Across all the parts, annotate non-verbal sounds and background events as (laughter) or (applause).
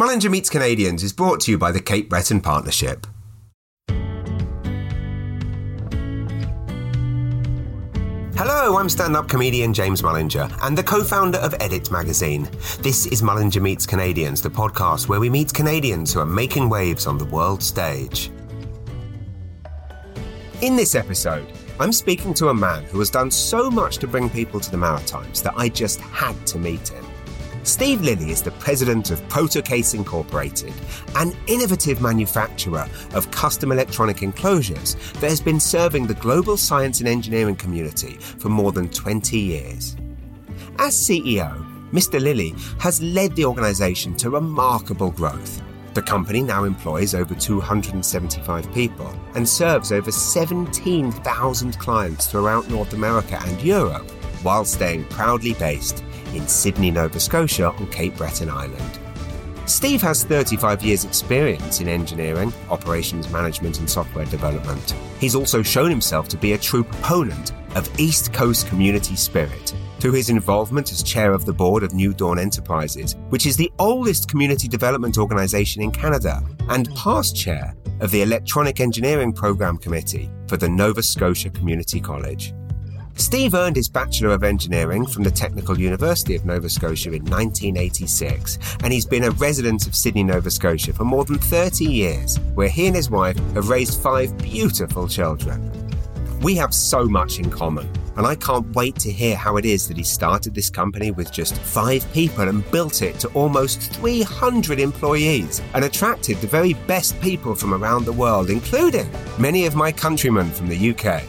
Mullinger Meets Canadians is brought to you by the Cape Breton Partnership. Hello, I'm stand up comedian James Mullinger and the co founder of Edit magazine. This is Mullinger Meets Canadians, the podcast where we meet Canadians who are making waves on the world stage. In this episode, I'm speaking to a man who has done so much to bring people to the Maritimes that I just had to meet him. Steve Lilly is the president of Protocase Incorporated, an innovative manufacturer of custom electronic enclosures that has been serving the global science and engineering community for more than 20 years. As CEO, Mr. Lilly has led the organization to remarkable growth. The company now employs over 275 people and serves over 17,000 clients throughout North America and Europe, while staying proudly based in Sydney, Nova Scotia on Cape Breton Island. Steve has 35 years' experience in engineering, operations management, and software development. He's also shown himself to be a true proponent of East Coast community spirit through his involvement as chair of the board of New Dawn Enterprises, which is the oldest community development organization in Canada, and past chair of the Electronic Engineering Program Committee for the Nova Scotia Community College. Steve earned his Bachelor of Engineering from the Technical University of Nova Scotia in 1986, and he's been a resident of Sydney, Nova Scotia for more than 30 years, where he and his wife have raised five beautiful children. We have so much in common, and I can't wait to hear how it is that he started this company with just five people and built it to almost 300 employees and attracted the very best people from around the world, including many of my countrymen from the UK.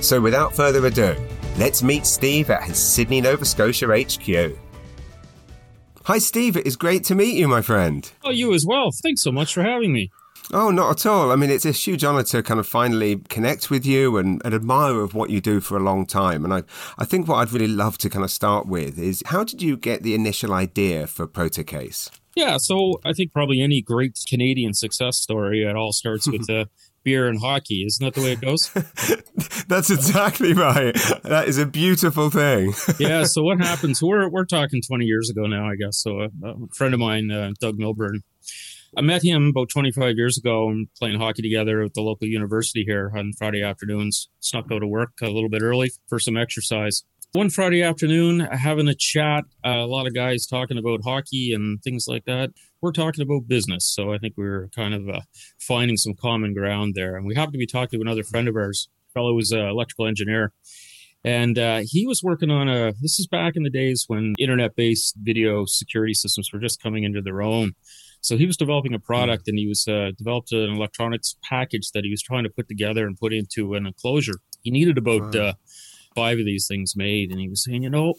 So without further ado, let's meet Steve at his Sydney, Nova Scotia HQ. Hi, Steve. It is great to meet you, my friend. Oh, you as well. Thanks so much for having me. Oh, not at all. I mean, it's a huge honor to kind of finally connect with you and an admirer of what you do for a long time. And I, I think what I'd really love to kind of start with is how did you get the initial idea for Protocase? Yeah, so I think probably any great Canadian success story, it all starts with (laughs) a beer and hockey. Isn't that the way it goes? (laughs) That's exactly right. That is a beautiful thing. (laughs) yeah. So what happens? We're we're talking 20 years ago now, I guess. So a, a friend of mine, uh, Doug Milburn, I met him about 25 years ago and playing hockey together at the local university here on Friday afternoons. Snuck out of work a little bit early for some exercise. One Friday afternoon, having a chat, uh, a lot of guys talking about hockey and things like that. We're talking about business. So I think we are kind of uh, finding some common ground there. And we happened to be talking to another friend of ours, fellow was an electrical engineer. And uh, he was working on a, this is back in the days when internet based video security systems were just coming into their own. So he was developing a product and he was uh, developed an electronics package that he was trying to put together and put into an enclosure. He needed about wow. uh, five of these things made. And he was saying, you know,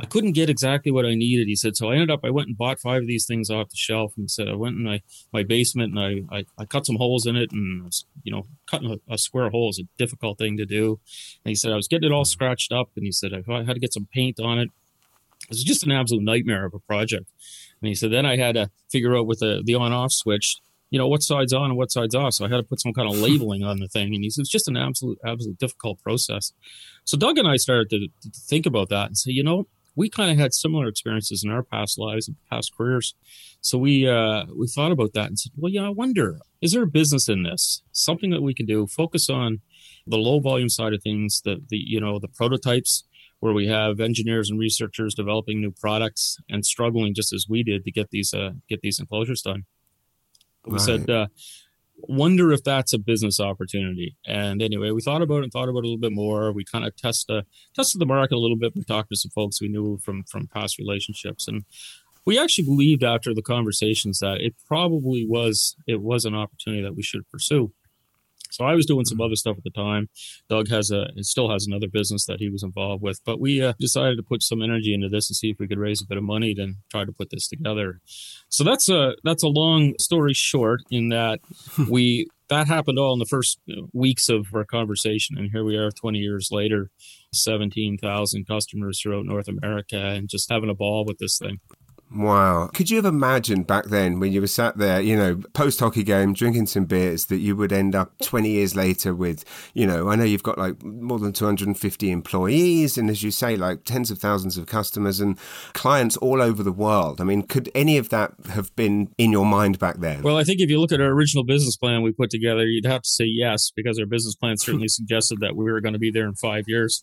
I couldn't get exactly what I needed. He said, so I ended up, I went and bought five of these things off the shelf and said, I went in my, my basement and I, I, I cut some holes in it and, you know, cutting a, a, square hole is a difficult thing to do. And he said, I was getting it all scratched up. And he said, I had to get some paint on it. It was just an absolute nightmare of a project. And he said, then I had to figure out with the, the on off switch, you know, what side's on and what side's off. So I had to put some kind of (laughs) labeling on the thing. And he said, it's just an absolute, absolute difficult process. So Doug and I started to, to think about that and say, you know, we kind of had similar experiences in our past lives and past careers. So we uh, we thought about that and said, well, yeah, I wonder, is there a business in this? Something that we can do, focus on the low volume side of things, the the you know, the prototypes where we have engineers and researchers developing new products and struggling just as we did to get these uh, get these enclosures done. We right. said, uh, wonder if that's a business opportunity. And anyway, we thought about it and thought about it a little bit more. We kind of test, uh, tested the market a little bit. We talked to some folks we knew from from past relationships, and we actually believed after the conversations that it probably was it was an opportunity that we should pursue. So I was doing some other stuff at the time. Doug has a still has another business that he was involved with, but we uh, decided to put some energy into this and see if we could raise a bit of money to try to put this together. So that's a that's a long story short in that (laughs) we that happened all in the first weeks of our conversation, and here we are, 20 years later, 17,000 customers throughout North America, and just having a ball with this thing. Wow. Could you have imagined back then when you were sat there, you know, post hockey game, drinking some beers, that you would end up 20 years later with, you know, I know you've got like more than 250 employees and as you say, like tens of thousands of customers and clients all over the world. I mean, could any of that have been in your mind back then? Well, I think if you look at our original business plan we put together, you'd have to say yes, because our business plan certainly suggested that we were going to be there in five years.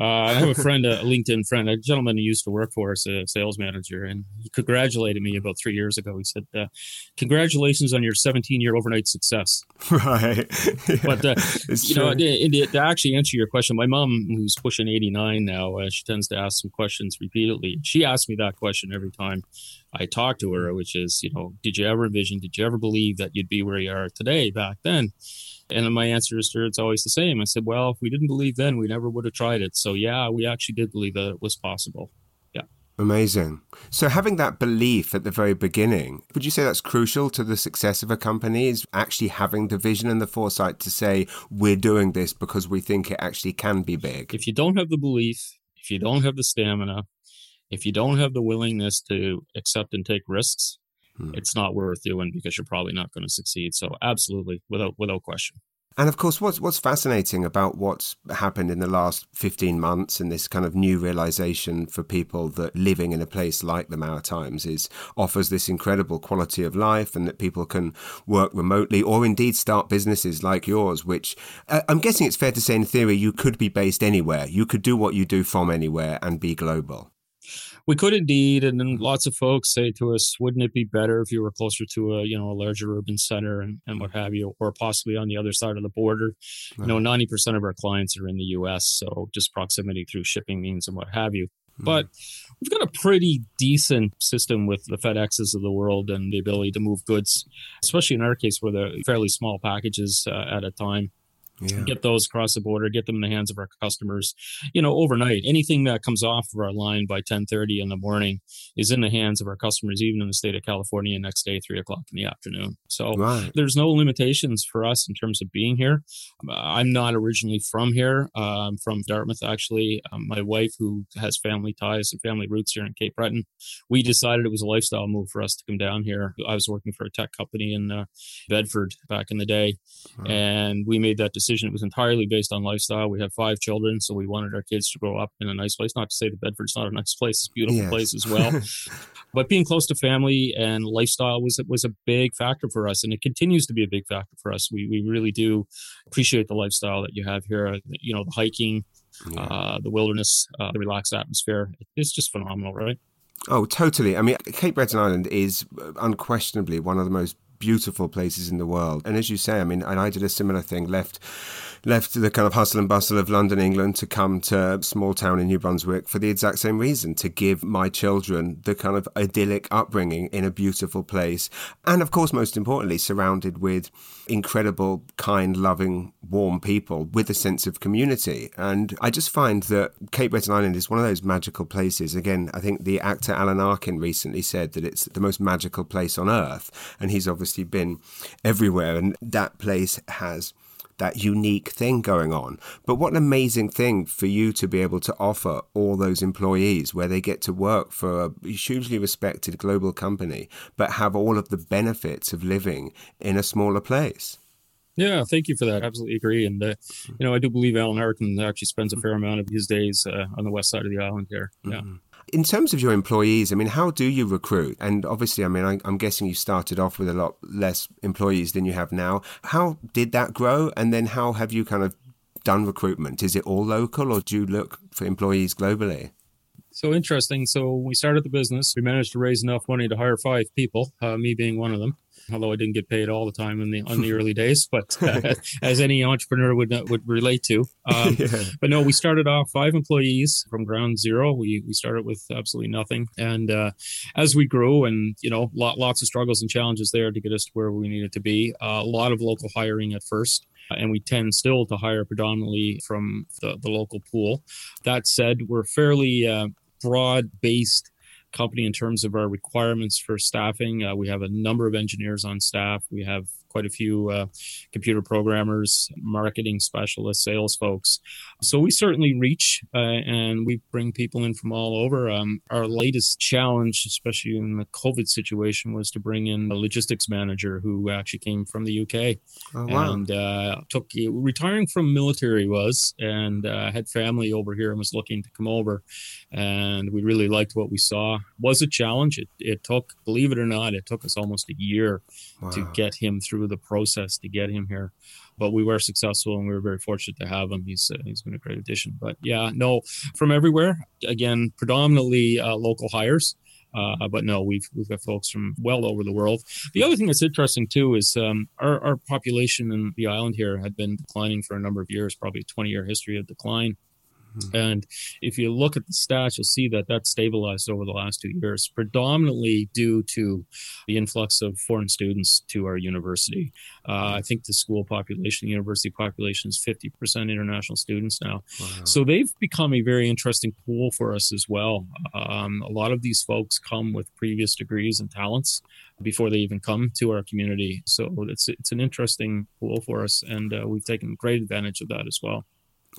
Uh, I have a (laughs) friend, a LinkedIn friend, a gentleman who used to work for us, a sales manager, and he congratulated me about three years ago. He said, uh, "Congratulations on your 17-year overnight success." (laughs) Right, but uh, (laughs) you true. know, to actually answer your question, my mom, who's pushing 89 now, uh, she tends to ask some questions repeatedly. She asks me that question every time I talk to her, which is, you know, did you ever envision, did you ever believe that you'd be where you are today back then? And my answer is it's always the same. I said, well, if we didn't believe then, we never would have tried it. So yeah, we actually did believe that it was possible. Yeah. Amazing. So having that belief at the very beginning, would you say that's crucial to the success of a company is actually having the vision and the foresight to say, we're doing this because we think it actually can be big? If you don't have the belief, if you don't have the stamina, if you don't have the willingness to accept and take risks, hmm. it's not worth doing because you're probably not going to succeed. So absolutely, without without question. And of course, what's what's fascinating about what's happened in the last 15 months and this kind of new realization for people that living in a place like the Maritimes is offers this incredible quality of life and that people can work remotely or indeed start businesses like yours, which uh, I'm guessing it's fair to say in theory you could be based anywhere. You could do what you do from anywhere and be global. We could indeed, and then lots of folks say to us, "Wouldn't it be better if you were closer to a you know a larger urban center and, and what have you, or possibly on the other side of the border?" Right. You know, ninety percent of our clients are in the U.S., so just proximity through shipping means and what have you. Mm. But we've got a pretty decent system with the FedExes of the world and the ability to move goods, especially in our case, where they're fairly small packages uh, at a time yeah. get those across the border, get them in the hands of our customers. You know, overnight, anything that comes off of our line by 10:30 in the morning is in the hands of our customers, even in the state of California. Next day, three o'clock in the afternoon. So right. there's no limitations for us in terms of being here. I'm not originally from here. Uh, I'm from Dartmouth, actually. Um, my wife, who has family ties and family roots here in Cape Breton, we decided it was a lifestyle move for us to come down here. I was working for a tech company in uh, Bedford back in the day, right. and we made that decision decision. It was entirely based on lifestyle. We have five children, so we wanted our kids to grow up in a nice place. Not to say that Bedford's not a nice place; it's a beautiful yes. place as well. (laughs) but being close to family and lifestyle was was a big factor for us, and it continues to be a big factor for us. We we really do appreciate the lifestyle that you have here. You know, the hiking, yeah. uh, the wilderness, uh, the relaxed atmosphere. It's just phenomenal, right? Oh, totally. I mean, Cape Breton Island is unquestionably one of the most beautiful places in the world. And as you say, I mean, and I did a similar thing, left left the kind of hustle and bustle of London, England to come to a small town in New Brunswick for the exact same reason to give my children the kind of idyllic upbringing in a beautiful place. And of course, most importantly, surrounded with incredible, kind, loving, warm people with a sense of community. And I just find that Cape Breton Island is one of those magical places. Again, I think the actor Alan Arkin recently said that it's the most magical place on earth. And he's obviously been everywhere. And that place has that unique thing going on. But what an amazing thing for you to be able to offer all those employees where they get to work for a hugely respected global company, but have all of the benefits of living in a smaller place. Yeah, thank you for that. Absolutely agree. And, uh, you know, I do believe Alan Arkin actually spends a fair amount of his days uh, on the west side of the island here. Yeah. Mm-hmm. In terms of your employees, I mean, how do you recruit? And obviously, I mean, I, am guessing you started off with a lot less employees than you have now. How did that grow? And then how have you kind of done recruitment? Is it all local or do you look for employees globally? So interesting. So we started the business. We managed to raise enough money to hire five people, uh, me being one of them although I didn't get paid all the time in the on the (laughs) early days, but uh, (laughs) as any entrepreneur would would relate to. Um, yeah. But no, we started off five employees from ground zero. We we started with absolutely nothing, and uh, as we grew, and you know, lot, lots of struggles and challenges there to get us to where we needed to be. Uh, a lot of local hiring at first. and we tend still to hire predominantly from the, the local pool. That said, we're fairly uh, broad based company in terms of our requirements for staffing. Uh, we have a number of engineers on staff. We have quite a few uh, computer programmers, marketing specialists, sales folks. So we certainly reach uh, and we bring people in from all over. Um, our latest challenge, especially in the COVID situation, was to bring in a logistics manager who actually came from the UK oh, wow. and uh, took retiring from military was and uh, had family over here and was looking to come over. And we really liked what we saw. It was a challenge. It, it took, believe it or not, it took us almost a year wow. to get him through through the process to get him here. But we were successful, and we were very fortunate to have him. He's uh, he's been a great addition. But yeah, no, from everywhere. Again, predominantly uh, local hires. Uh, but no, we've we've got folks from well over the world. The other thing that's interesting too is um, our our population in the island here had been declining for a number of years, probably a twenty year history of decline. Mm-hmm. And if you look at the stats, you'll see that that's stabilized over the last two years, predominantly due to the influx of foreign students to our university. Uh, I think the school population, the university population is 50% international students now. Wow. So they've become a very interesting pool for us as well. Um, a lot of these folks come with previous degrees and talents before they even come to our community. So it's, it's an interesting pool for us, and uh, we've taken great advantage of that as well.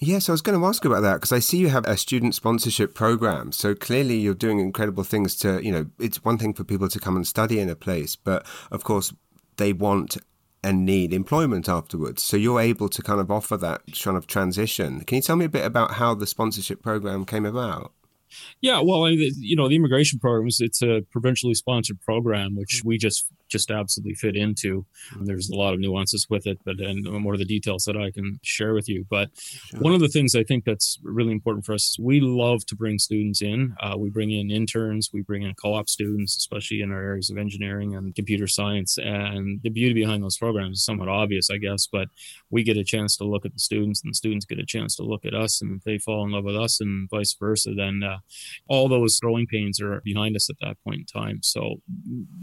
Yes, I was going to ask about that because I see you have a student sponsorship program. So clearly you're doing incredible things to, you know, it's one thing for people to come and study in a place, but of course they want and need employment afterwards. So you're able to kind of offer that kind of transition. Can you tell me a bit about how the sponsorship program came about? Yeah, well, you know, the immigration program is it's a provincially sponsored program, which we just just absolutely fit into. There's a lot of nuances with it, but and more of the details that I can share with you. But sure. one of the things I think that's really important for us, is we love to bring students in. Uh, we bring in interns, we bring in co-op students, especially in our areas of engineering and computer science. And the beauty behind those programs is somewhat obvious, I guess, but we get a chance to look at the students, and the students get a chance to look at us, and if they fall in love with us, and vice versa, then uh, all those growing pains are behind us at that point in time. So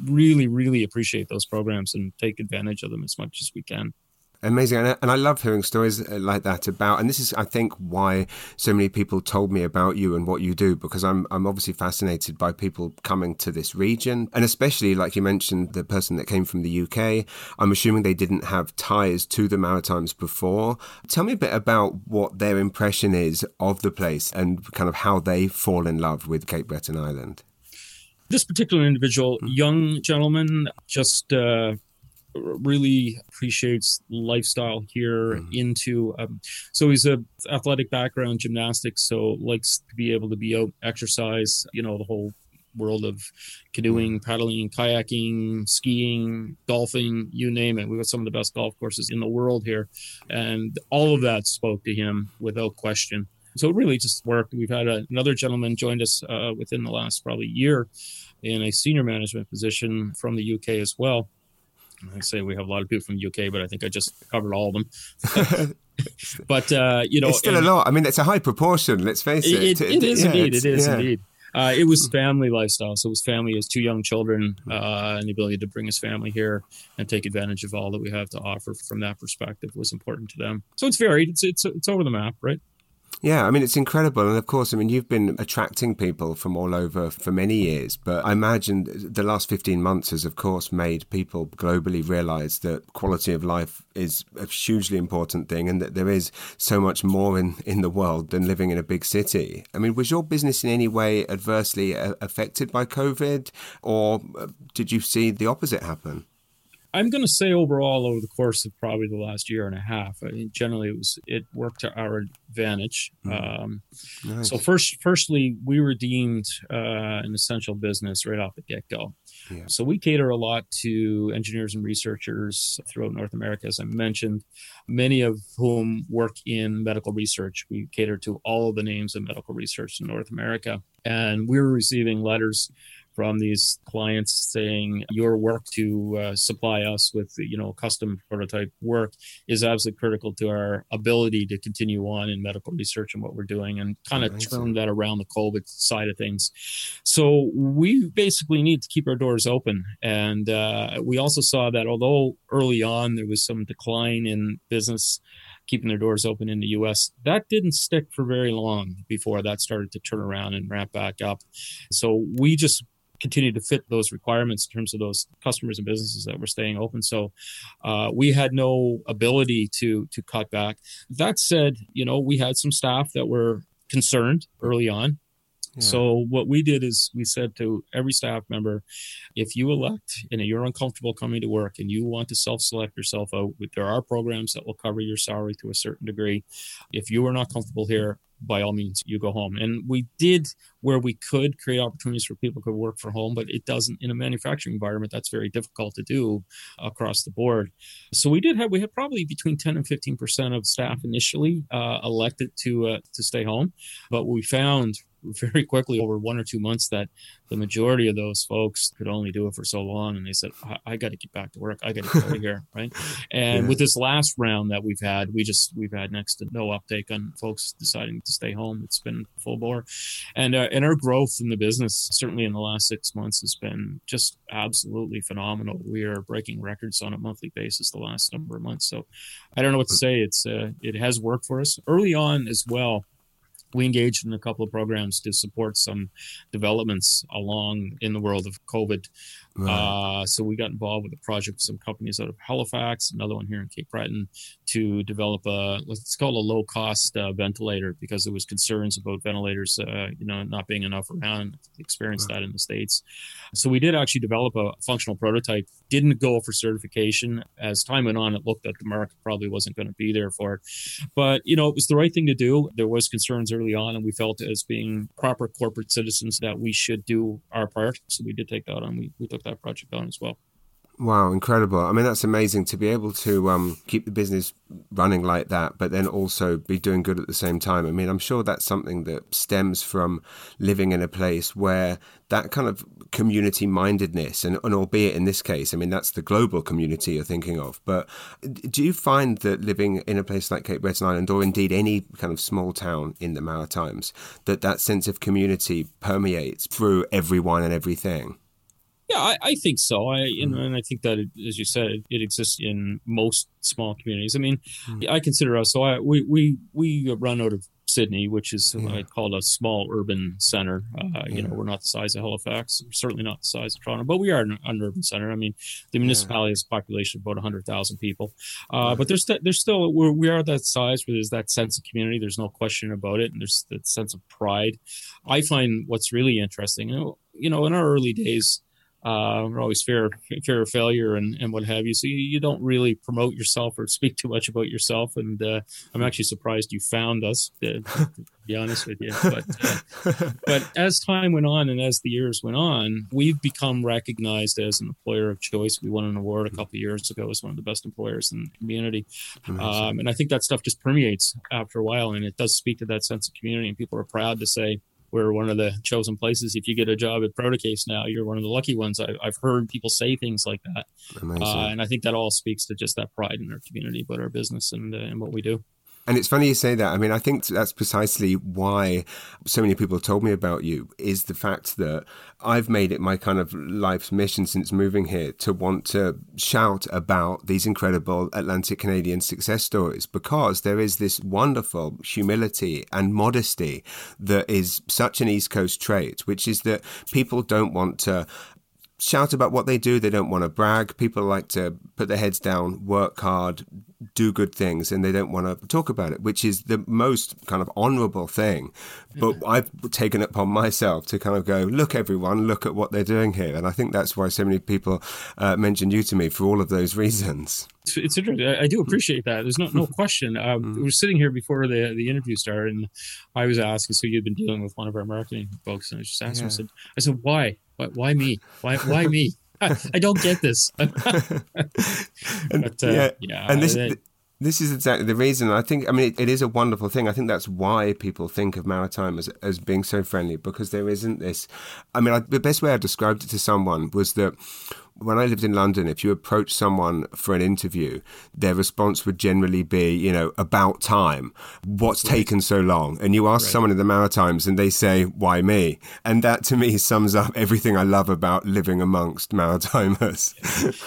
really, really appreciate appreciate those programs and take advantage of them as much as we can. Amazing. And I, love hearing stories uh, like that about, and this is, I think, why so many people told me about you and what you do, because I'm, I'm obviously fascinated by people coming to this region. And especially, like you mentioned, the person that came from the UK, I'm assuming they didn't have ties to the Maritimes before. Tell me a bit about what their impression is of the place and kind of how they fall in love with Cape Breton Island. This particular individual, hmm. young gentleman, just uh, really appreciates lifestyle here mm-hmm. into um, so he's a athletic background gymnastics so likes to be able to be out exercise you know the whole world of canoeing mm-hmm. paddling kayaking skiing golfing you name it we've got some of the best golf courses in the world here and all of that spoke to him without question so it really just worked. We've had a, another gentleman joined us uh, within the last probably year in a senior management position from the UK as well. I say we have a lot of people from the UK, but I think I just covered all of them. (laughs) but uh, you know, it's still a lot. I mean, it's a high proportion. Let's face it. It, it, it is yeah, indeed. It is yeah. indeed. Uh, it was family lifestyle. So it was family as two young children uh, and the ability to bring his family here and take advantage of all that we have to offer from that perspective was important to them. So it's varied. It's it's it's over the map, right? Yeah, I mean, it's incredible. And of course, I mean, you've been attracting people from all over for many years. But I imagine the last 15 months has, of course, made people globally realize that quality of life is a hugely important thing and that there is so much more in, in the world than living in a big city. I mean, was your business in any way adversely uh, affected by COVID or uh, did you see the opposite happen? I'm going to say overall, over the course of probably the last year and a half, I mean, generally it was it worked to our advantage. Mm. Um, nice. So first, firstly, we were deemed uh, an essential business right off the get go. Yeah. So we cater a lot to engineers and researchers throughout North America, as I mentioned, many of whom work in medical research. We cater to all of the names of medical research in North America, and we were receiving letters from these clients saying your work to uh, supply us with you know custom prototype work is absolutely critical to our ability to continue on in medical research and what we're doing and kind of turn that around the COVID side of things. So we basically need to keep our doors open, and uh, we also saw that although early on there was some decline in business keeping their doors open in the US. That didn't stick for very long before that started to turn around and ramp back up. So we just continue to fit those requirements in terms of those customers and businesses that were staying open. So uh, we had no ability to to cut back. That said, you know, we had some staff that were concerned early on so what we did is we said to every staff member, if you elect and you're uncomfortable coming to work and you want to self-select yourself out, there are programs that will cover your salary to a certain degree. If you are not comfortable here, by all means, you go home. And we did where we could create opportunities for people to work from home, but it doesn't in a manufacturing environment. That's very difficult to do across the board. So we did have we had probably between 10 and 15 percent of staff initially uh, elected to uh, to stay home, but we found very quickly over one or two months that the majority of those folks could only do it for so long. And they said i, I got to get back to work. I got to get out of here (laughs) right? And yeah. with this last round that we've had we just we've had next to no uptake on folks deciding to stay home. It's been full bore. And uh, and our growth in the business certainly in the last six months has been just absolutely phenomenal. We are breaking records on a monthly basis the last number of months. So i don't know what to say. It's uh, it has worked for us early on as well we engaged in a couple of programs to support some developments along in the world of COVID. Right. Uh, so we got involved with a project with some companies out of Halifax, another one here in Cape Breton, to develop a let's call it a low cost uh, ventilator because there was concerns about ventilators, uh, you know, not being enough around. Experienced right. that in the states. So we did actually develop a functional prototype. Didn't go for certification. As time went on, it looked that the market probably wasn't going to be there for it. But you know, it was the right thing to do. There was concerns early on, and we felt as being proper corporate citizens that we should do our part. So we did take that on. We, we took that project on as well. Wow, incredible. I mean, that's amazing to be able to um, keep the business running like that, but then also be doing good at the same time. I mean, I'm sure that's something that stems from living in a place where that kind of community mindedness, and, and albeit in this case, I mean, that's the global community you're thinking of. But do you find that living in a place like Cape Breton Island, or indeed any kind of small town in the Maritimes, that that sense of community permeates through everyone and everything? Yeah, I, I, think so. I mm-hmm. and I think that, it, as you said, it, it, exists in most small communities. I mean, mm-hmm. I consider us. So I, we we we run out of Sydney, which is yeah. I call a small urban center. Uh, yeah. You know, we're not the size of Halifax, we're certainly not the size of Toronto, but we are an, an urban center. I mean, the municipality yeah. has a population of about hundred thousand people, uh, but there's st- there's still we're, we are that size where there's that sense of community. There's no question about it, and there's that sense of pride. I find what's really interesting. You know, you know, in our early days uh, we're always fear fear of failure and, and what have you. So you, you don't really promote yourself or (laughs) speak too much about yourself. And uh, I'm actually surprised you found us, to, to be honest with you. But uh, (laughs) but as time went on and as the years went on, we've become recognized as an employer of choice. We won an award a couple years ago as one of the best employers in the community, um, and I think that stuff just permeates after a while, and it does speak to that sense of community. And people are proud to say, we're one of the chosen places. If you get a job at Protocase now, you're one of the lucky ones. I, have heard people say things like that, uh, and I think that all speaks to just that pride in our community, but our business and, uh, and what we do. And it's funny you say that. I mean, I think that's precisely why so many people told me about you is the fact that I've made it my kind of life's mission since moving here to want to shout about these incredible Atlantic Canadian success stories because there is this wonderful humility and modesty that is such an East Coast trait, which is that people don't want to shout about what they do. They don't want to brag. People like to put their heads down, work hard, do good things and they don't want to talk about it, which is the most kind of honorable thing. But I've taken it upon myself to kind of go, look, everyone, look at what they're doing here. And I think that's why so many people uh, mentioned you to me for all of those reasons. It's, it's interesting. I, I, do appreciate that. There's no no (laughs) question. Um, mm. We were sitting here before the the interview started, and I was asking, so you'd been dealing with one of our marketing folks, and I just asked yeah. him, I said, I said, why? Why, why me? Why, why me? I don't get this. (laughs) (laughs) but, uh, yeah, yeah, and this. This is exactly the reason. I think, I mean, it, it is a wonderful thing. I think that's why people think of maritime as, as being so friendly because there isn't this. I mean, I, the best way I described it to someone was that when I lived in London, if you approach someone for an interview, their response would generally be, you know, about time. What's right. taken so long? And you ask right. someone in the Maritimes and they say, why me? And that to me sums up everything I love about living amongst Maritimers.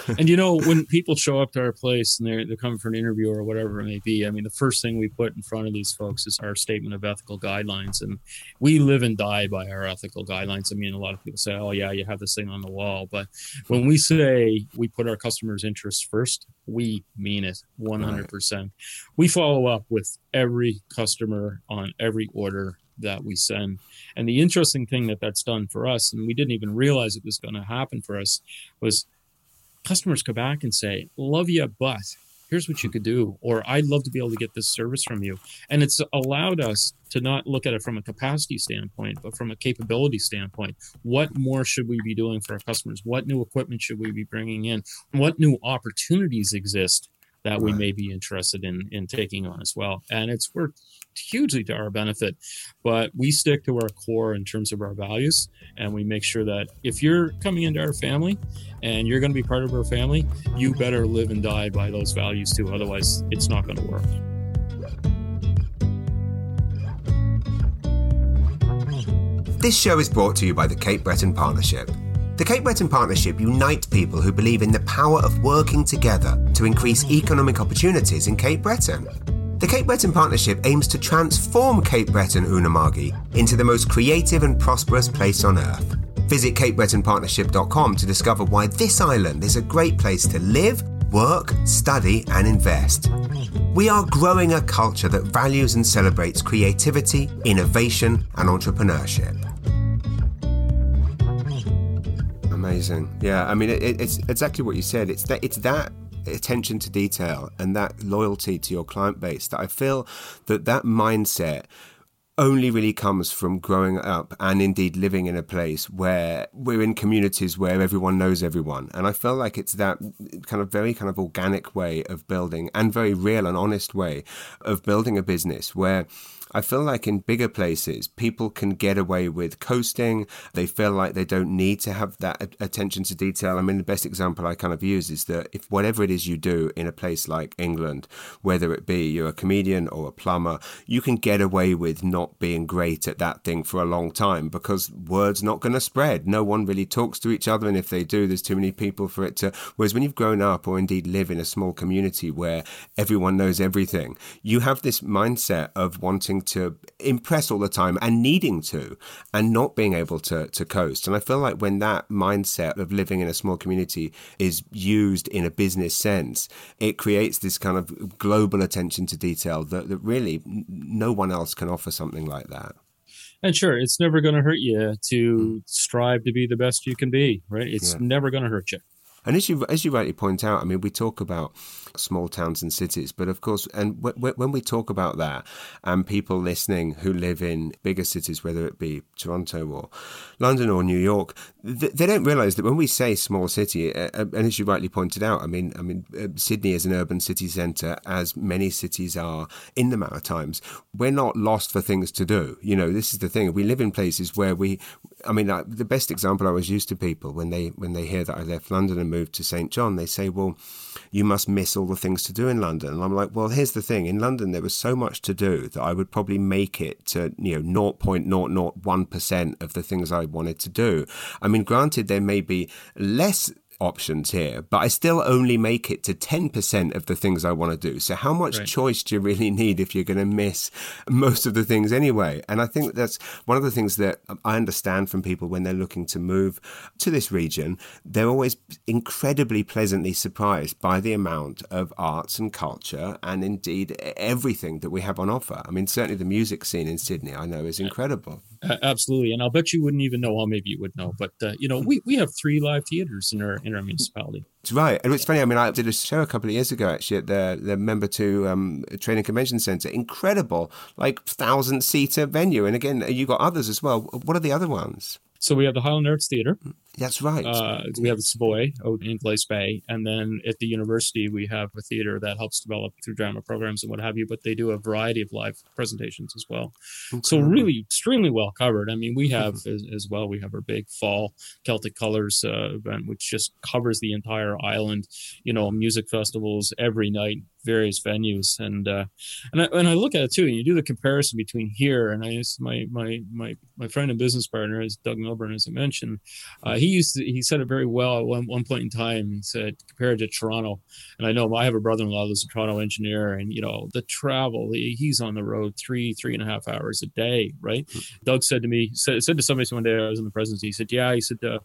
(laughs) and you know, when people show up to our place and they're, they're coming for an interview or whatever it may be, I mean, the first thing we put in front of these folks is our statement of ethical guidelines. And we live and die by our ethical guidelines. I mean, a lot of people say, oh, yeah, you have this thing on the wall. But when we say we put our customers' interests first, we mean it 100%. Right. We follow up with every customer on every order that we send. And the interesting thing that that's done for us, and we didn't even realize it was going to happen for us, was customers come back and say, Love you, but here's what you could do or i'd love to be able to get this service from you. And it's allowed us to not look at it from a capacity standpoint but from a capability standpoint. What more should we be doing for our customers? What new equipment should we be bringing in? What new opportunities exist that we may be interested in in taking on as well? And it's worked hugely to our benefit but we stick to our core in terms of our values and we make sure that if you're coming into our family and you're going to be part of our family you better live and die by those values too otherwise it's not going to work this show is brought to you by the cape breton partnership the Cape Breton Partnership unites people who believe in the power of working together to increase economic opportunities in Cape Breton. The Cape Breton Partnership aims to transform Cape Breton Unama'ki into the most creative and prosperous place on earth. Visit CapeBretonPartnership.com to discover why this island is a great place to live, work, study, and invest. We are growing a culture that values and celebrates creativity, innovation, and entrepreneurship. Amazing. Yeah, I mean, it, it's exactly what you said. It's that it's that attention to detail and that loyalty to your client base that I feel that that mindset only really comes from growing up and indeed living in a place where we're in communities where everyone knows everyone. And I feel like it's that kind of very kind of organic way of building and very real and honest way of building a business where I feel like in bigger places, people can get away with coasting. They feel like they don't need to have that attention to detail. I mean, the best example I kind of use is that if whatever it is you do in a place like England, whether it be you're a comedian or a plumber, you can get away with not being great at that thing for a long time because word's not going to spread. No one really talks to each other. And if they do, there's too many people for it to. Whereas when you've grown up or indeed live in a small community where everyone knows everything, you have this mindset of wanting to impress all the time and needing to and not being able to to coast. And I feel like when that mindset of living in a small community is used in a business sense, it creates this kind of global attention to detail that, that really no one else can offer something like that. And sure, it's never going to hurt you to mm. strive to be the best you can be, right? It's yeah. never going to hurt you. And as you as you rightly point out, I mean, we talk about small towns and cities, but of course, and w- w- when we talk about that, and people listening who live in bigger cities, whether it be Toronto or London or New York, th- they don't realise that when we say small city, uh, uh, and as you rightly pointed out, I mean, I mean, uh, Sydney is an urban city centre, as many cities are in the Maritimes. We're not lost for things to do. You know, this is the thing. We live in places where we, I mean, the best example I was used to people when they when they hear that I left London and moved to St John, they say, "Well, you must miss all the things to do in London." And I'm like, "Well, here's the thing. In London, there was so much to do that I would probably make it to you know 0.001 percent of the things I wanted to do. I mean, granted, there may be less options here, but I still only make it to 10% of the things I want to do. So, how much right. choice do you really (laughs) need if you're going to miss most of the things anyway? And I think that's one of the things that I understand from people when they're looking to move to this region. They're always incredibly pleasantly surprised by the amount of arts and culture and indeed everything that we have on offer. I mean, certainly the music scene in Sydney, I know, is incredible. Absolutely, and I'll bet you wouldn't even know. Well, maybe you would know, but uh, you know, we, we have three live theaters in our in our municipality. Right, and it's funny. I mean, I did a show a couple of years ago actually at the the Membertou um, Training Convention Centre. Incredible, like thousand seater venue. And again, you got others as well. What are the other ones? So we have the Highland Arts Theatre. That's right. Uh, we have the Savoy out in Glace Bay, and then at the university we have a theater that helps develop through drama programs and what have you. But they do a variety of live presentations as well. So really, extremely well covered. I mean, we have as, as, well. We have our big fall Celtic Colours uh, event, which just covers the entire island. You know, music festivals every night, various venues, and uh, and I, and I look at it too. And you do the comparison between here and I my my my my friend and business partner is Doug Milburn, as I mentioned. Uh, he used to, he said it very well at one, one point in time. He said compared to Toronto, and I know I have a brother-in-law who's a Toronto engineer, and you know the travel. He, he's on the road three three and a half hours a day, right? Mm-hmm. Doug said to me, said, said to somebody one day I was in the presidency. He said, "Yeah," he said. Uh,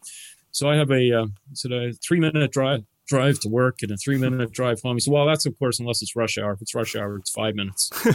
so I have a uh, said a three minute drive drive to work and a three minute drive home. He said, well, that's of course, unless it's rush hour. If it's rush hour, it's five minutes. (laughs)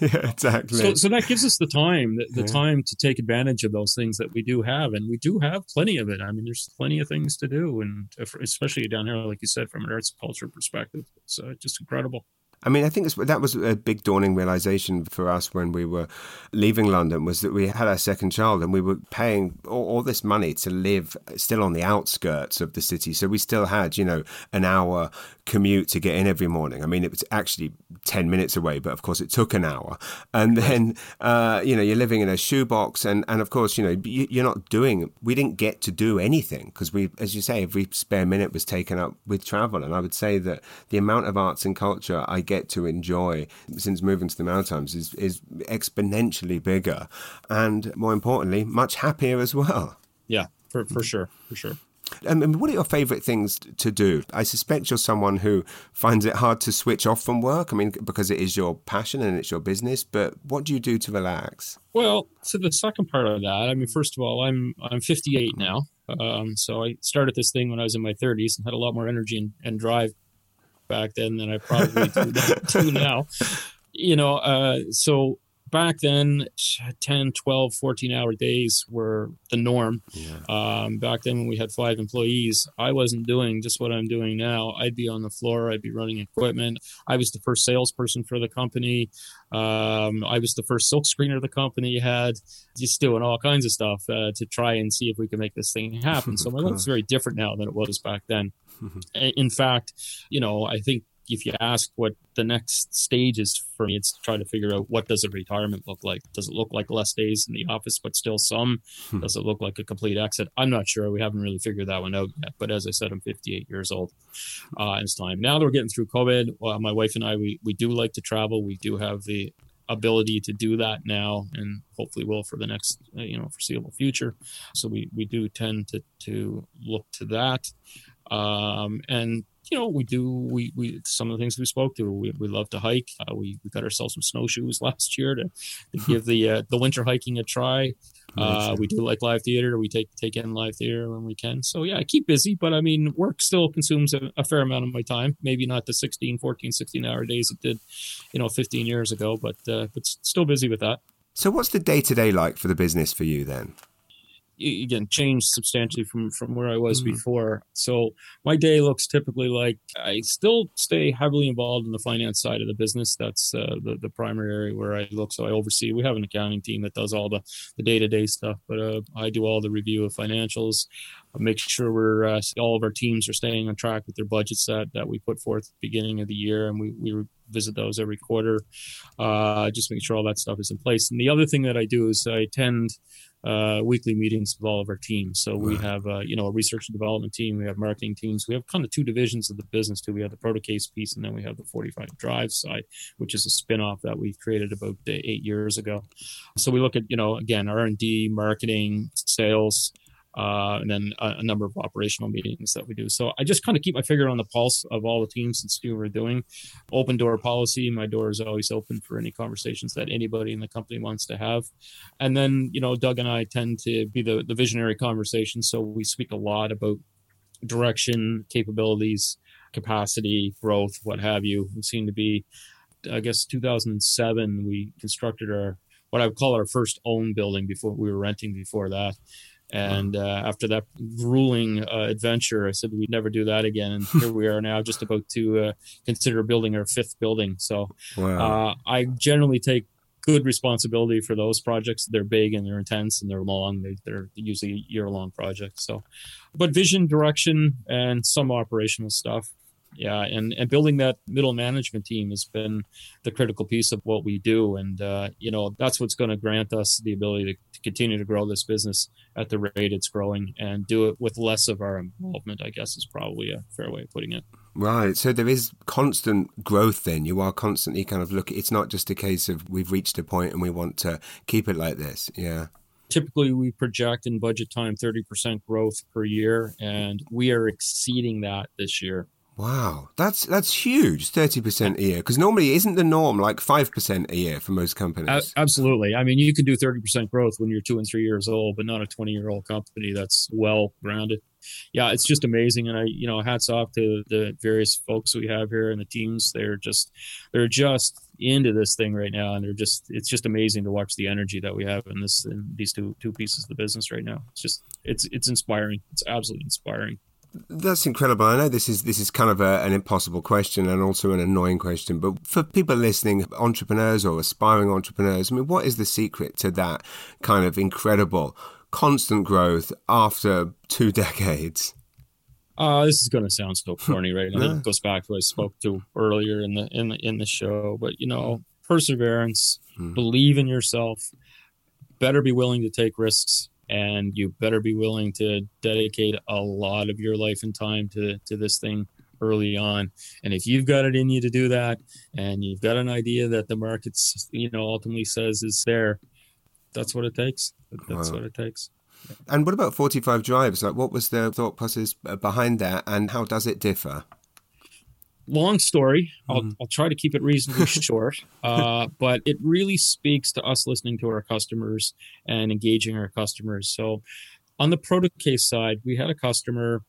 yeah, exactly. So, so that gives us the time, the, the yeah. time to take advantage of those things that we do have. And we do have plenty of it. I mean, there's plenty of things to do. And especially down here, like you said, from an arts culture perspective, it's uh, just incredible. I mean, I think that was a big dawning realization for us when we were leaving London was that we had our second child and we were paying all, all, this money to live still on the outskirts of the city. So we still had, you know, an hour commute to get in every morning. I mean, it was actually 10 minutes away, but of course it took an hour. And then, uh, you know, you're living in a shoebox. And, and of course, you know, you're not doing, we didn't get to do anything because we, as you say, every spare minute was taken up with travel. And I would say that the amount of arts and culture I get get to enjoy since moving to the Maritimes is, is exponentially bigger and more importantly, much happier as well. Yeah, for, for sure. For sure. Um, what are your favorite things to do? I suspect you're someone who finds it hard to switch off from work. I mean, because it is your passion and it's your business. But what do you do to relax? Well, so the second part of that, I mean, first of all, I'm I'm 58 now. Um, so I started this thing when I was in my 30s and had a lot more energy and, and drive back then than I probably (laughs) do, now. You know, uh, so back then 10 12 14 hour days were the norm. Yeah. um, back then when we had five employees i wasn't doing just what i'm doing now. I'd be on the floor i'd be running equipment. I was the first salesperson for the company. Um, i was the first silk screener the company had. Just doing all kinds of stuff uh, to try and see if we could make this thing happen. (laughs) So my life's very different now than it was back then. In fact you know i think if you ask what the next stage is for me, it's to try to figure out what does a retirement look like. Does it look like less days in the office, but still some? Hmm. Does it look like a complete exit? I'm not sure. We haven't really figured that one out yet. But as I said, I'm 58 years old. Uh, it's time. Now that we're getting through COVID, well, my wife and I, we, we do like to travel. We do have the ability to do that now and hopefully will for the next uh, you know foreseeable future so we we do tend to to look to that um, and you know, we do we we some of the things we spoke to. We, we love to hike. Uh, we we got ourselves some snowshoes (laughs) last year to, to (laughs) give the uh, the winter hiking a try. Uh, we do like live theater. We take take in live theater when we can. So yeah, I keep busy, but I mean, work still consumes a, a, fair amount of my time. Maybe not the 16, 14, 16 hour days it did, you know, 15 years ago, but uh, but still busy with that. So what's the day to day like for the business for you then? Again changed substantially from from where I was mm-hmm. before. So my day looks typically like I still stay heavily involved in the finance side of the business. That's uh, the the primary area where I look. So I oversee. We have an accounting team that does all the the day to day stuff, but uh, I do all the review of financials. I make sure we're uh, all of our teams are staying on track with their budgets that that we put forth at the beginning of the year, and we we visit those every quarter. Uh, just make sure all that stuff is in place. And the other thing that I do is I attend uh, weekly meetings with all of our teams. So we have, uh, you know, a research and development team. We have marketing teams. We have kind of two divisions of the business too. We have the Protocase piece, and then we have the 45 Drive side, which is a spinoff that we created about uh, eight years ago. So we look at, you know, again, R and D, marketing, sales uh, and then a, a, number of operational meetings that we do. So I just kind of keep my finger on the pulse of all the teams and see what we're doing. Open door policy. My door is always open for any conversations that anybody in the company wants to have. And then, you know, Doug and I tend to be the, the visionary conversation. So we speak a lot about direction, capabilities, capacity, growth, what have you. We seem to be, I guess, 2007, we constructed our what I would call our first own building before we were renting before that. And uh, after that grueling uh, adventure, I said we'd never do that again. And here we are now, just about to uh, consider building our fifth building. So wow. Uh, I generally take good responsibility for those projects. They're big and they're intense and they're long. They, they're usually year long projects. So, but vision, direction, and some operational stuff yeah and and building that middle management team has been the critical piece of what we do and uh, you know that's what's going to grant us the ability to, continue to grow this business at the rate it's growing and do it with less of our involvement i guess is probably a fair way of putting it. Right. So there is constant growth then. You are constantly kind of looking it's not just a case of we've reached a point and we want to keep it like this. Yeah. Typically we project in budget time 30% growth per year and we are exceeding that this year Wow, that's that's huge, thirty percent a year. Because normally, isn't the norm like five percent a year for most companies? Uh, absolutely. I mean, you can do thirty percent growth when you're two and three years old, but not a twenty-year-old company that's well grounded. Yeah, it's just amazing, and I, you know, hats off to the various folks we have here and the teams. They're just, they're just into this thing right now, and they're just, it's just amazing to watch the energy that we have in this, in these two two pieces of the business right now. It's just, it's it's inspiring. It's absolutely inspiring. That's incredible. I know this is this is kind of a, an impossible question and also an annoying question, but for people listening, entrepreneurs or aspiring entrepreneurs, I mean, what is the secret to that kind of incredible, constant growth after two (laughs) decades? Uh, this is going to sound so (laughs) corny, right? And it goes back to what I spoke to earlier in the in the in the show, but you know, perseverance, hmm. believe in yourself, better be willing to take risks and you better be willing to dedicate a lot of your life and time to to this thing early on. And if you've got it in you to do that and you've got an idea that the markets you know ultimately says is there that's what it takes. That's wow. what it takes. And what about 45 drives? Like what was the thought process behind that and how does it differ long story. I'll, mm. I'll try to keep it reasonably (laughs) short, uh, but it really speaks to us listening to our customers and engaging our customers. So, on the product ProtoCase side, we had a customer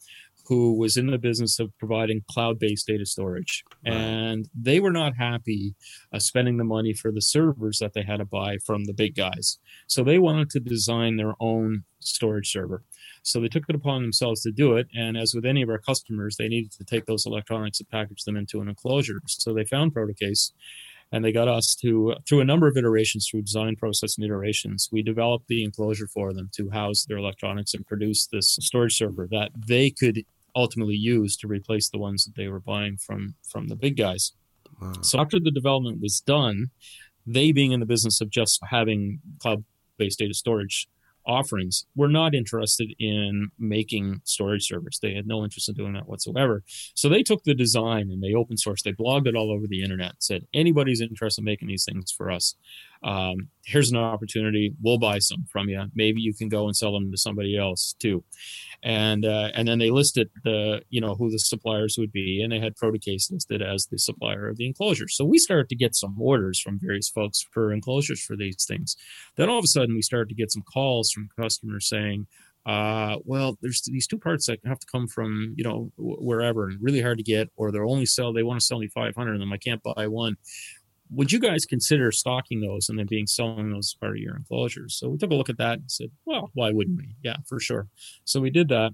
who was in the business of providing cloud-based data storage, right. and they were not happy uh, spending the money for the servers that they had to buy from the big guys. So they wanted to design their own storage server. So they took it upon themselves to do it. And as with any of our customers, they needed to take those electronics and package them into an enclosure. So they found ProtoCase and they got us to, through a number of iterations, through design process and iterations, we developed the enclosure for them to house their electronics and produce this storage server that they could ultimately use to replace the ones that they were buying from from the big guys. Wow. So after the development was done, they being in the business of just having cloud-based data storage offerings were not interested in making storage servers. They had no interest in doing that whatsoever. So they took the design and they open sourced, they blogged it all over the internet, said, anybody's interested in making these things for us um, here's an opportunity. We'll buy some from you. Maybe you can go and sell them to somebody else too. And uh, and then they listed the you know who the suppliers would be, and they had ProtoCase listed as the supplier of the enclosure. So we started to get some orders from various folks for enclosures for these things. Then all of a sudden we started to get some calls from customers saying, uh, well, there's these two parts that have to come from, you know, wherever and really hard to get, or they're only sell, they want to sell me 500 of them. I can't buy one would you guys consider stocking those and then being selling those as part of your enclosures? So we took a look at that and said, well, why wouldn't we? Yeah, for sure. So we did that.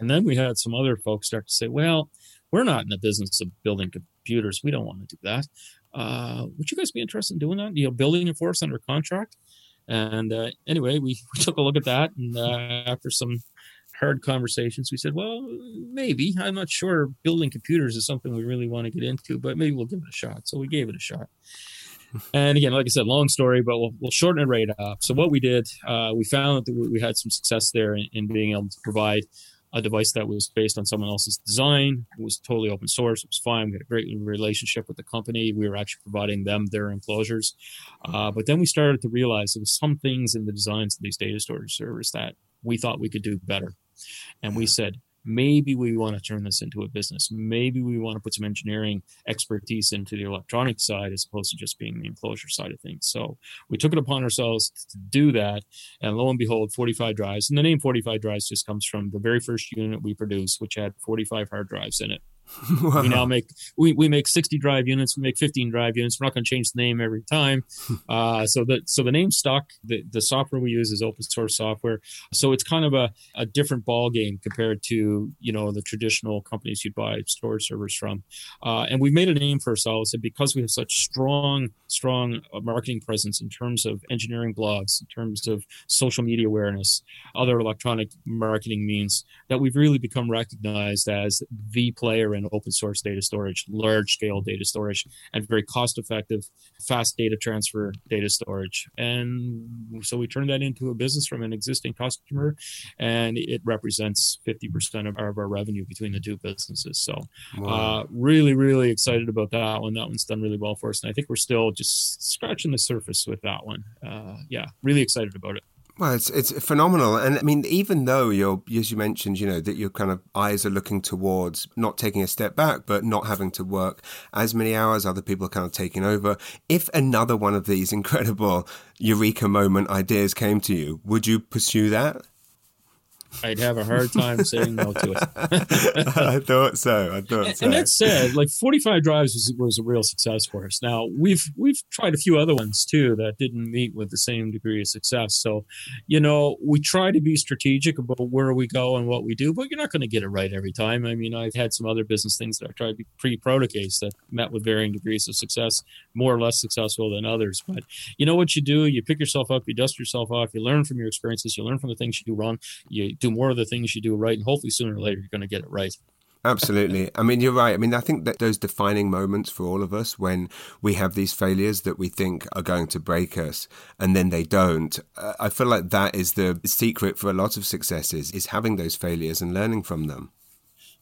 And then we had some other folks start to say, well, we're not in the business of building computers. We don't want to do that. Uh, would you guys be interested in doing that? You know, building for us under contract? And uh, anyway, we, (laughs) we took a look at that. And uh, after some hard conversations, we said, well, maybe. I'm not sure building computers is something we really want to get into, but maybe we'll give it a shot. So we gave it a shot. (laughs) and again, like I said, long story, but we'll, we'll shorten it right up. So what we did, uh, we found that we had some success there in, in, being able to provide a device that was based on someone else's design. It was totally open source. It was fine. We had a great relationship with the company. We were actually providing them their enclosures. Uh, but then we started to realize there was some things in the designs of these data storage servers that we thought we could do better. And we said, maybe we want to turn this into a business. Maybe we want to put some engineering expertise into the electronic side as opposed to just being the enclosure side of things. So we took it upon ourselves to do that. And lo and behold, 45 drives. And the name 45 drives just comes from the very first unit we produced, which had 45 hard drives in it. Wow. (laughs) We now make we, we make 60 drive units. We make 15 drive units. We're not going to change the name every time. (laughs) uh, so the so the name stuck. The the software we use is open source software. So it's kind of a, a different ball game compared to you know the traditional companies you'd buy storage servers from. Uh, and we've made a name for ourselves, and because we have such strong strong uh, marketing presence in terms of engineering blogs, in terms of social media awareness, other electronic marketing means, that we've really become recognized as the player in open source data storage, large scale data storage, and very cost effective, fast data transfer data storage. And so we turned that into a business from an existing customer, and it represents 50% of our, of our revenue between the two businesses. So, wow. uh, really, really excited about that one. That one's done really well for us. And I think we're still just scratching the surface with that one. Uh, yeah, really excited about it. Well, it's it's phenomenal, and I mean, even though you're, as you mentioned, you know, that your kind of eyes are looking towards not taking a step back, but not having to work as many hours, other people are kind of taking over. If another one of these (laughs) incredible eureka moment ideas came to you, would you pursue that? I'd have a hard time saying no to it. (laughs) I thought so. I thought and, so. And that said, like 45 drives was, was a real success for us. Now we've we've tried a few other ones too that didn't meet with the same degree of success. So, you know, we try to be strategic about where we go and what we do, but you're not going to get it right every time. I mean, I've had some other business things that I tried to pre case that met with varying degrees of success, more or less successful than others. But you know what you do? You pick yourself up, you dust yourself off, you learn from your experiences, you learn from the things you do wrong, you do more of the things you do right, and hopefully sooner or later you're going to get it right. Absolutely. I mean, you're right. I mean, I think that those defining moments for all of us when we have these failures that we think are going to break us and then they don't, uh, I feel like that is the secret for a lot of successes is having those failures and learning from them.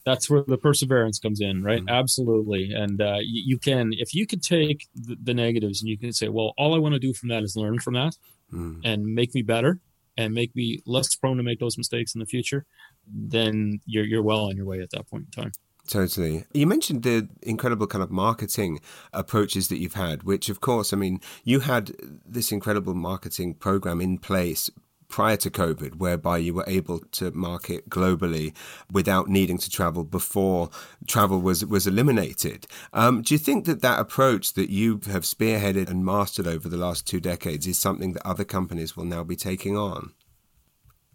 That's where the perseverance comes in, right? Mm-hmm. Absolutely. And uh, you, you, can, if you could take the, the, negatives and you can say, well, all I want to do from that is learn from that mm. and make me better and make me less prone to make those mistakes in the future, then you're you're well on your way at that point in time. Totally. You mentioned the incredible kind of marketing approaches that you've had, which, of course, I mean, you had this incredible marketing program in place prior to COVID, whereby you were able to market globally without needing to travel before travel was was eliminated. Um, do you think that that approach that you have spearheaded and mastered over the last two decades is something that other companies will now be taking on?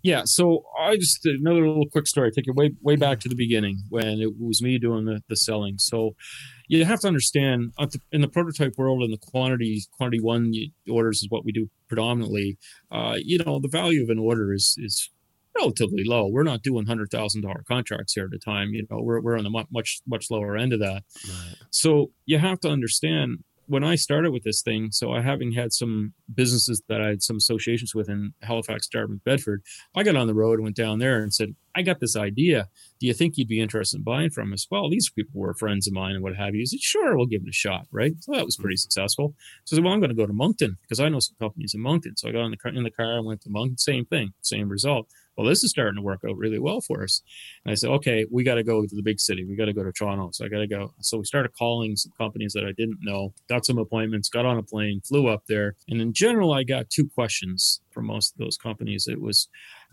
Yeah, so I just another little quick story. Take it way way back to the beginning when it was me doing the, the selling. So you have to understand in the prototype world and the quantity quantity one orders is what we do predominantly. Uh, you know, the value of an order is is relatively low. We're not doing hundred thousand dollar contracts here at a time. You know, we're we're on the much much lower end of that. Right. So you have to understand when I started with this thing, so I having had some businesses that I had some associations with in Halifax, Dartmouth, Bedford, I got on the road and went down there and said, I got this idea. Do you think you'd be interested in buying from us? Well, these people were friends of mine and what have you. He said, sure, we'll give it a shot, right? So that was hmm. pretty successful. So I said, well, I'm going to go to Moncton because I know some companies in Moncton. So I got in the car, in the car and went to Moncton, same thing, same result well, this is starting to work out really well for us. And I said, okay, we got to go to the big city. We got to go to Toronto. So I got to go. So we started calling some companies that I didn't know, got some appointments, got on a plane, flew up there. And in general, I got two questions from most of those companies. It was,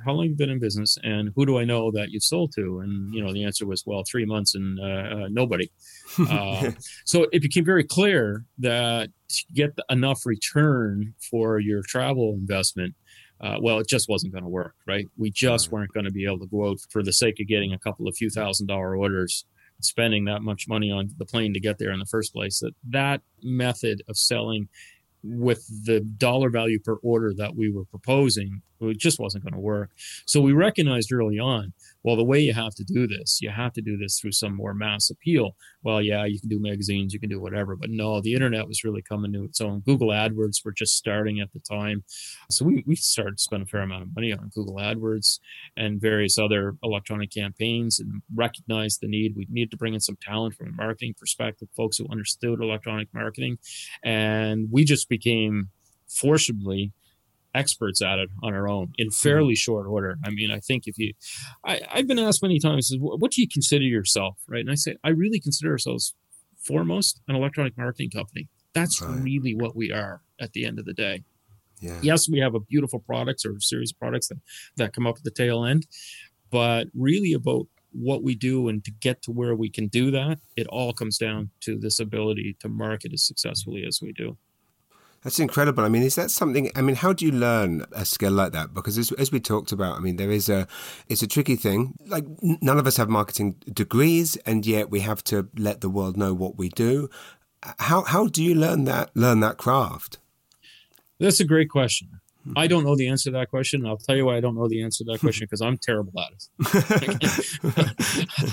how long you been in business and who do I know that you've sold to? And, you know, the answer was, well, three months and uh, uh, nobody. Uh, (laughs) so it became very clear that to get enough return for your travel investment, uh, well, it just wasn't going to work, right? We just weren't going to be able to go out for the sake of getting a couple of few thousand dollar orders, spending that much money on the plane to get there in the first place. That that method of selling with the dollar value per order that we were proposing, it just wasn't going to work. So we recognized early on well, the way you have to do this, you have to do this through some more mass appeal. Well, yeah, you can do magazines, you can do whatever, but no, the internet was really coming to its own. Google AdWords were just starting at the time. So we, we started to spend a fair amount of money on Google AdWords and various other electronic campaigns and recognized the need. We needed to bring in some talent from a marketing perspective, folks who understood electronic marketing. And we just became forcibly experts at it on our own in fairly short order. I mean, I think if you, I, have been asked many times, what do you consider yourself, right? And I say, I really consider ourselves foremost an electronic marketing company. That's right. really what we are at the end of the day. Yeah. Yes, we have a beautiful products or a series of products that, that come up at the tail end, but really about what we do and to get to where we can do that, it all comes down to this ability to market as successfully as we do. That's incredible. I mean, is that something? I mean, how do you learn a skill like that? Because as, as we talked about, I mean, there is a, it's a tricky thing. Like none of us have marketing degrees, and yet we have to let the world know what we do. How how do you learn that learn that craft? That's a great question. I don't know the answer to that question. I'll tell you why I don't know the answer to that question because I'm terrible at it.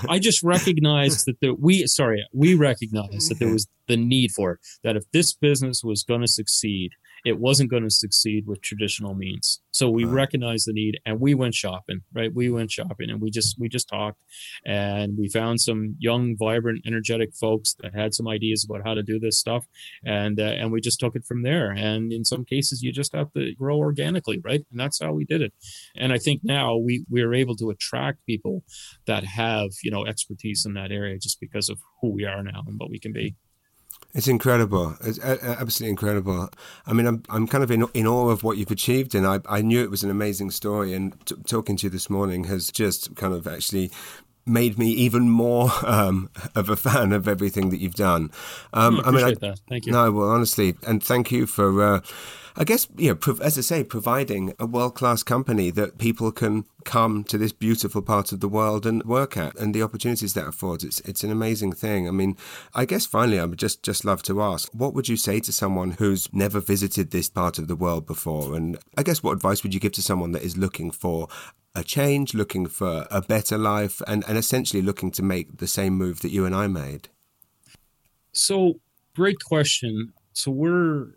(laughs) I just recognized that the, we, sorry, we recognized that there mm-hmm. was the need for it. That if this business was going to succeed, it wasn't going to succeed with traditional means. So we right. recognized the need and we went shopping, right? We went shopping and we just we just talked and we found some young, vibrant, energetic folks that had some ideas about how to do this stuff and uh, and we just took it from there. And in some cases you just have to grow organically, right? And that's how we did it. And I think now we we are able to attract people that have, you know, expertise in that area just because of who we are now and what we can be. It's incredible. It's absolutely incredible. I mean, I'm I'm kind of in in awe of what you've achieved, and I I knew it was an amazing story. And t- talking to you this morning has just kind of actually made me even more (laughs) um, of a fan of everything that you've done. Um, I, I mean, I, that. Thank you. No, well, honestly, and thank you for. Uh, I guess, you know, as I say, providing a world class company that people can come to this beautiful part of the world and work at and the opportunities that affords. It's, it's an amazing thing. I mean, I guess finally, I would just, just love to ask, what would you say to someone who's never visited this part of the world before? And I guess what advice would you give to someone that is looking for a change, looking for a better life, and, and essentially looking to make the same move that you and I made? So, great question. So, we're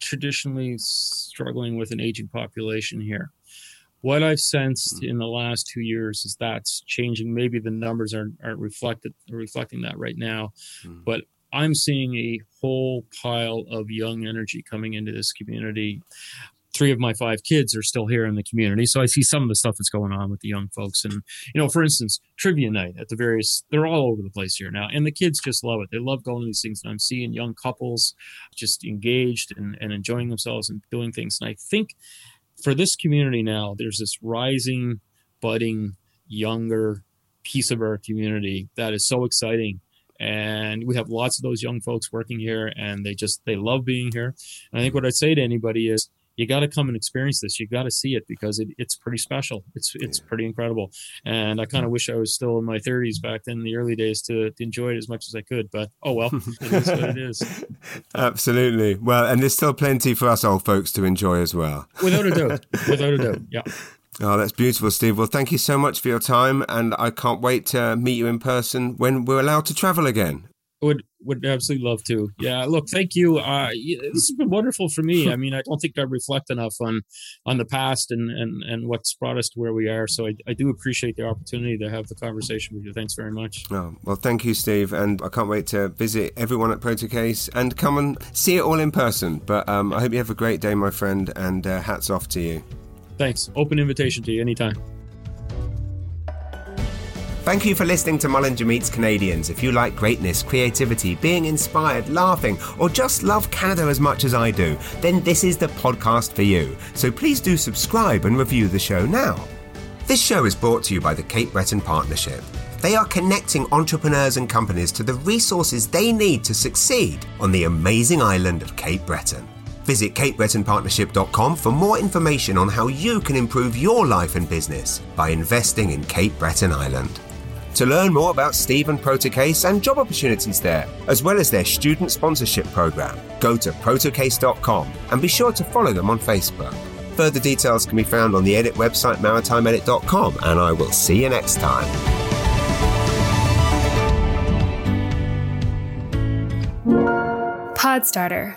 traditionally struggling with an aging population here. What I've sensed mm-hmm. in the last two years is that's changing. Maybe the numbers aren't, aren't reflected reflecting that right now, mm-hmm. but I'm seeing a whole pile of young energy coming into this community three of my five kids are still here in the community. So I see some of the stuff that's going on with the young folks. And, you know, for instance, trivia night at the various, they're all over the place here now. And the kids just love it. They love going to these things. And I'm seeing young couples just engaged and, and enjoying themselves and doing things. And I think for this community now, there's this rising, budding, younger piece of our community that is so exciting and we have lots of those young folks working here and they just they love being here and i think what i'd say to anybody is you got to come and experience this. You got to see it because it, it's pretty special. It's it's pretty incredible. And I kind of wish I was still in my 30s back then, in the early days, to, to enjoy it as much as I could. But oh well, (laughs) it is what it is. Absolutely. Well, and there's still plenty for us old folks to enjoy as well. (laughs) Without a doubt. Without a doubt. (laughs) Yeah. Oh, that's beautiful, Steve. Well, thank you so much for your time, and I can't wait to meet you in person when we're allowed to travel again would would absolutely love to. Yeah, look, thank you. Uh, this has been wonderful for me. I (laughs) mean, I don't think I reflect enough on on the past and and and what's brought us to where we are. So I, I do appreciate the opportunity to have the conversation with you. Thanks very much. Oh, well, thank you, Steve, and I can't wait to visit everyone at Protocase and come and see it all in person. But um, I hope you have a great day, my friend, and uh, hats off to you. Thanks. Open invitation to you anytime. Thank you for listening to Mullinger Meets Canadians. If you like greatness, creativity, being inspired, laughing, or just love Canada as much as I do, then this is the podcast for you. So please do subscribe and review the show now. This show is brought to you by the Cape Breton Partnership. They are connecting entrepreneurs and companies to the resources they need to succeed on the amazing island of Cape Breton. Visit CapeBretonPartnership.com for more information on how you can improve your life and business by investing in Cape Breton Island. To learn more about Steve and Protocase and job opportunities there, as well as their student sponsorship program, go to protocase.com and be sure to follow them on Facebook. Further details can be found on the Edit website maritimeedit.com, and I will see you next time. Podstarter